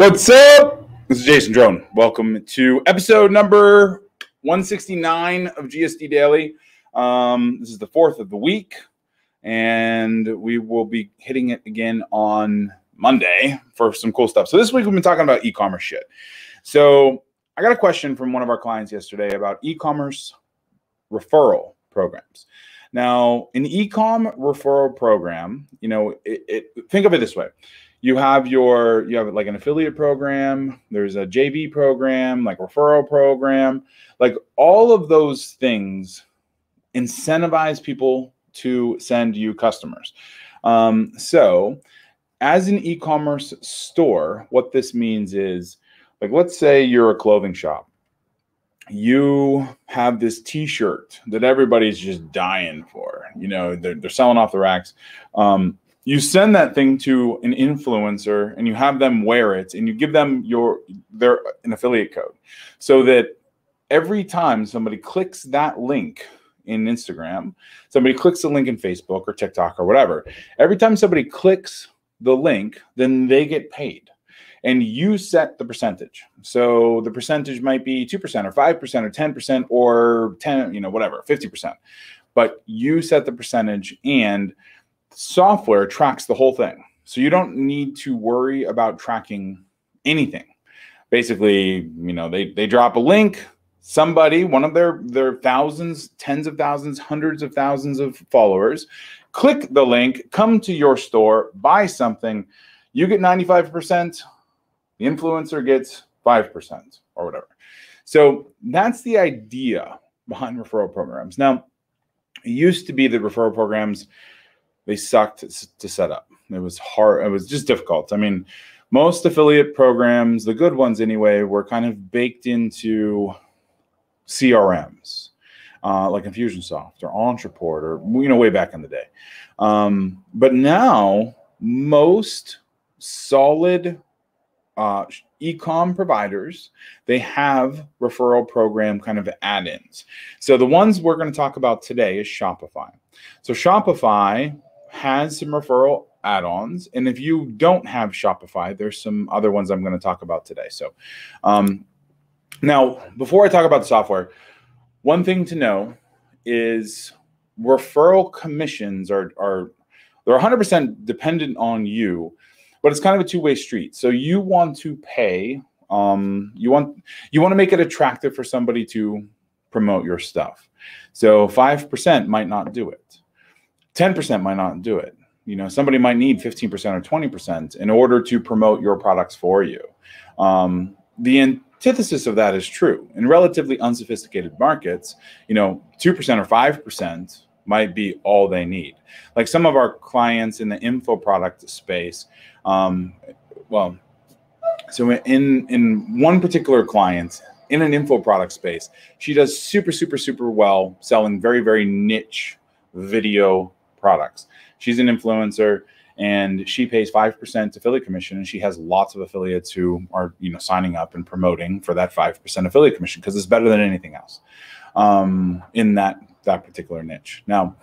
What's up? This is Jason Drohn. Welcome to episode number 169 of GSD Daily. Um, this is the fourth of the week, and we will be hitting it again on Monday for some cool stuff. So this week we've been talking about e-commerce shit. So I got a question from one of our clients yesterday about e-commerce referral programs. Now, an e-com referral program, you know, it, it, think of it this way: you have your you have like an affiliate program, there's a JV program, like referral program, like all of those things incentivize people to send you customers. Um, so, as an e-commerce store, what this means is, like, let's say you're a clothing shop you have this t-shirt that everybody's just dying for you know they're, they're selling off the racks um, you send that thing to an influencer and you have them wear it and you give them your their an affiliate code so that every time somebody clicks that link in instagram somebody clicks the link in facebook or tiktok or whatever every time somebody clicks the link then they get paid and you set the percentage. So the percentage might be 2% or 5% or 10% or 10, you know, whatever, 50%. But you set the percentage and software tracks the whole thing. So you don't need to worry about tracking anything. Basically, you know, they they drop a link, somebody, one of their their thousands, tens of thousands, hundreds of thousands of followers, click the link, come to your store, buy something, you get 95%, the influencer gets 5% or whatever. So that's the idea behind referral programs. Now, it used to be that referral programs they sucked to set up. It was hard. It was just difficult. I mean, most affiliate programs, the good ones anyway, were kind of baked into CRMs, uh, like Infusionsoft or Ontraport or you know, way back in the day. Um, but now, most solid uh, e-com providers they have referral program kind of add-ins so the ones we're going to talk about today is shopify so shopify has some referral add-ons and if you don't have shopify there's some other ones i'm going to talk about today so um, now before i talk about the software one thing to know is referral commissions are are they're 100% dependent on you but it's kind of a two-way street. So you want to pay, um, you want you want to make it attractive for somebody to promote your stuff. So five percent might not do it, ten percent might not do it. You know, somebody might need fifteen percent or twenty percent in order to promote your products for you. Um, the antithesis of that is true in relatively unsophisticated markets. You know, two percent or five percent might be all they need. Like some of our clients in the info product space, um, well, so in in one particular client in an info product space, she does super super super well selling very very niche video products. She's an influencer and she pays 5% affiliate commission and she has lots of affiliates who are you know signing up and promoting for that 5% affiliate commission because it's better than anything else um, in that that particular niche now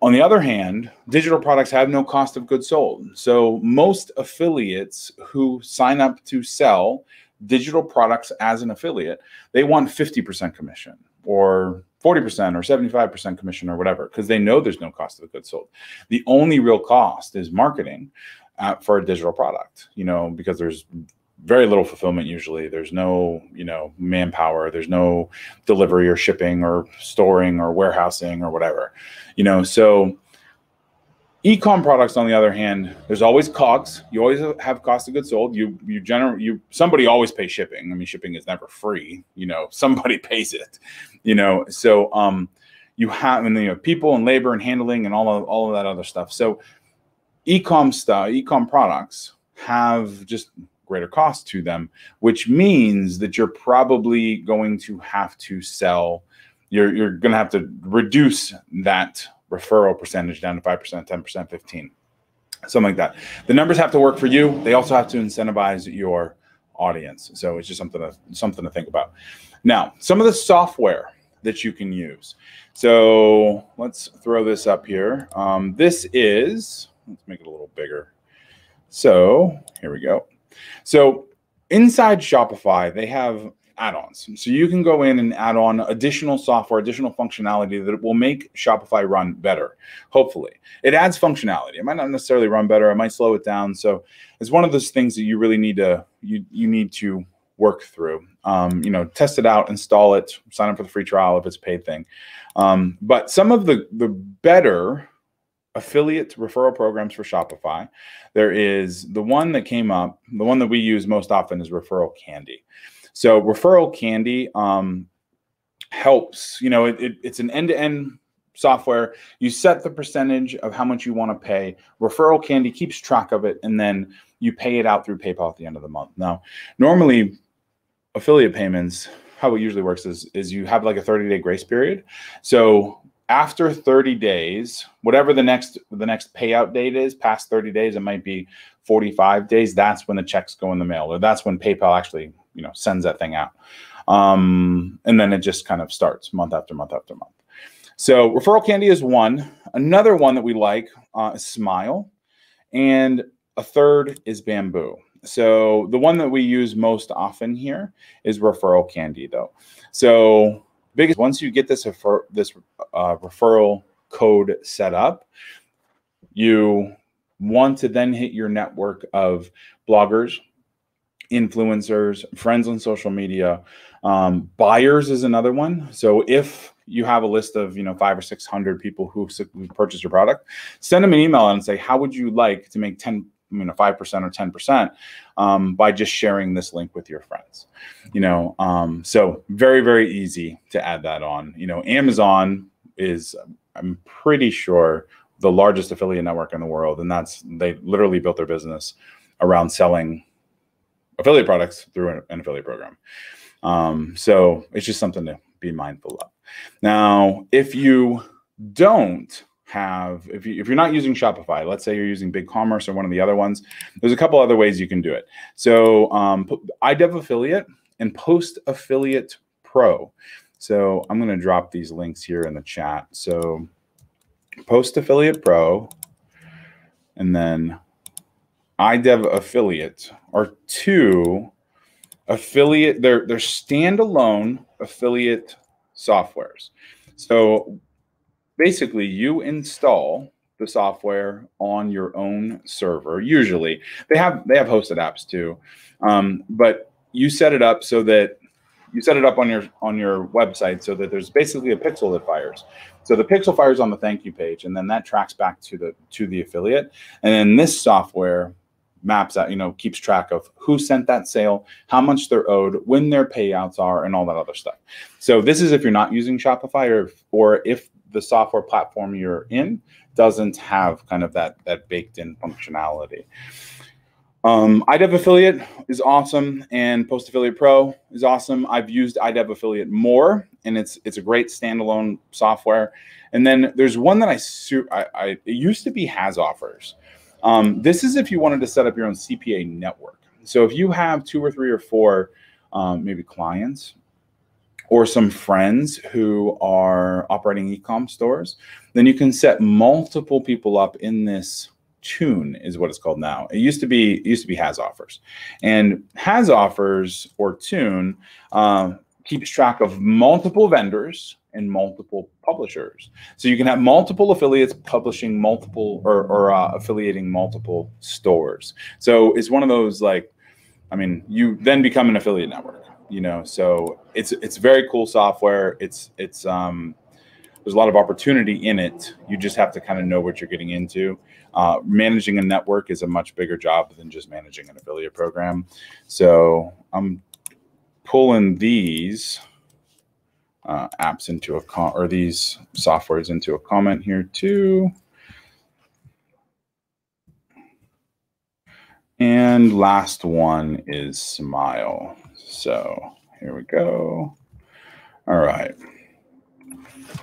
on the other hand, digital products have no cost of goods sold. So most affiliates who sign up to sell digital products as an affiliate, they want 50% commission or 40% or 75% commission or whatever because they know there's no cost of goods sold. The only real cost is marketing uh, for a digital product, you know, because there's very little fulfillment usually. There's no you know manpower. There's no delivery or shipping or storing or warehousing or whatever you know? So e-com products on the other hand there's always cogs. You always have cost of goods sold. You you generate you somebody always pays shipping. I mean shipping is never free you know somebody pays it you know. So um you have and you know people and labor and handling and all of all of that other stuff. So e-com stuff e-com products have just greater cost to them, which means that you're probably going to have to sell, you're, you're going to have to reduce that referral percentage down to 5%, 10%, 15 something like that. The numbers have to work for you. They also have to incentivize your audience. So it's just something to something to think about. Now, some of the software that you can use. So let's throw this up here. Um, this is let's make it a little bigger. So here we go. So inside Shopify, they have add-ons. So you can go in and add on additional software, additional functionality that will make Shopify run better. Hopefully, it adds functionality. It might not necessarily run better. It might slow it down. So it's one of those things that you really need to you you need to work through. Um, you know, test it out, install it, sign up for the free trial if it's a paid thing. Um, but some of the the better affiliate referral programs for Shopify. There is the one that came up, the one that we use most often is Referral Candy. So Referral Candy um, helps. You know, it, it, it's an end-to-end software. You set the percentage of how much you want to pay. Referral Candy keeps track of it, and then you pay it out through PayPal at the end of the month. Now, normally affiliate payments, how it usually works is is you have like a 30 day grace period. So after 30 days, whatever the next the next payout date is, past 30 days, it might be 45 days. That's when the checks go in the mail, or that's when PayPal actually you know sends that thing out. Um, and then it just kind of starts month after month after month. So referral candy is one. Another one that we like uh, is smile. And a third is bamboo. So the one that we use most often here is referral candy though. So biggest once you get this refer, this uh, referral code set up you want to then hit your network of bloggers influencers, friends on social media. Um, buyers is another one. So if you have a list of you know five or six hundred people who, who purchased your product, send them an email and say how would you like to make ten you know five percent or ten percent um, by just sharing this link with your friends. You know, um, so very very easy to add that on. You know, Amazon is I'm pretty sure the largest affiliate network in the world, and that's they literally built their business around selling affiliate products through an, an affiliate program. Um, so it's just something to be mindful of. Now, if you don't have if you if you're not using Shopify, let's say you're using BigCommerce or one of the other ones, there's a couple other ways you can do it. So um, iDev Affiliate and Post Affiliate Pro. So I'm going to drop these links here in the chat. So Post Affiliate Pro, and then iDev affiliate are two affiliate they're they're standalone affiliate softwares. So basically you install the software on your own server. Usually they have they have hosted apps too, um, but you set it up so that you set it up on your on your website so that there's basically a pixel that fires. So the pixel fires on the thank you page, and then that tracks back to the to the affiliate. And then this software maps out, you know, keeps track of who sent that sale, how much they're owed, when their payouts are, and all that other stuff. So this is if you're not using Shopify or or if the software platform you're in doesn't have kind of that that baked in functionality. Um, iDev Affiliate is awesome, and Post Affiliate Pro is awesome. I've used iDev Affiliate more, and it's it's a great standalone software. And then there's one that I, I, I it used to be Has Offers. Um, this is if you wanted to set up your own CPA network. So if you have two or three or four, um, maybe clients or some friends who are operating e-com stores, then you can set multiple people up in this tune is what it's called now. It used to be used to be has offers, and has offers or tune um, keeps track of multiple vendors and multiple publishers. So you can have multiple affiliates publishing multiple or, or uh, affiliating multiple stores. So it's one of those like, I mean, you then become an affiliate network. You know, so it's it's very cool software. It's it's um, there's a lot of opportunity in it. You just have to kind of know what you're getting into. Uh, managing a network is a much bigger job than just managing an affiliate program. So I'm pulling these uh, apps into a com or these softwares into a comment here too. And last one is Smile. So here we go. All right.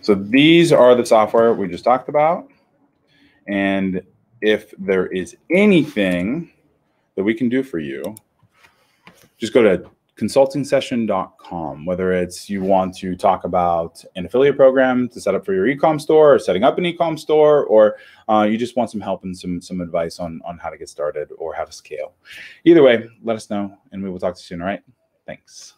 So these are the software we just talked about. And if there is anything that we can do for you, just go to consultingsession.com. Whether it's you want to talk about an affiliate program to set up for your ecom store or setting up an ecom store, or uh, you just want some help and some, some advice on, on how to get started or how to scale. Either way, let us know and we will talk to you soon. All right. Thanks.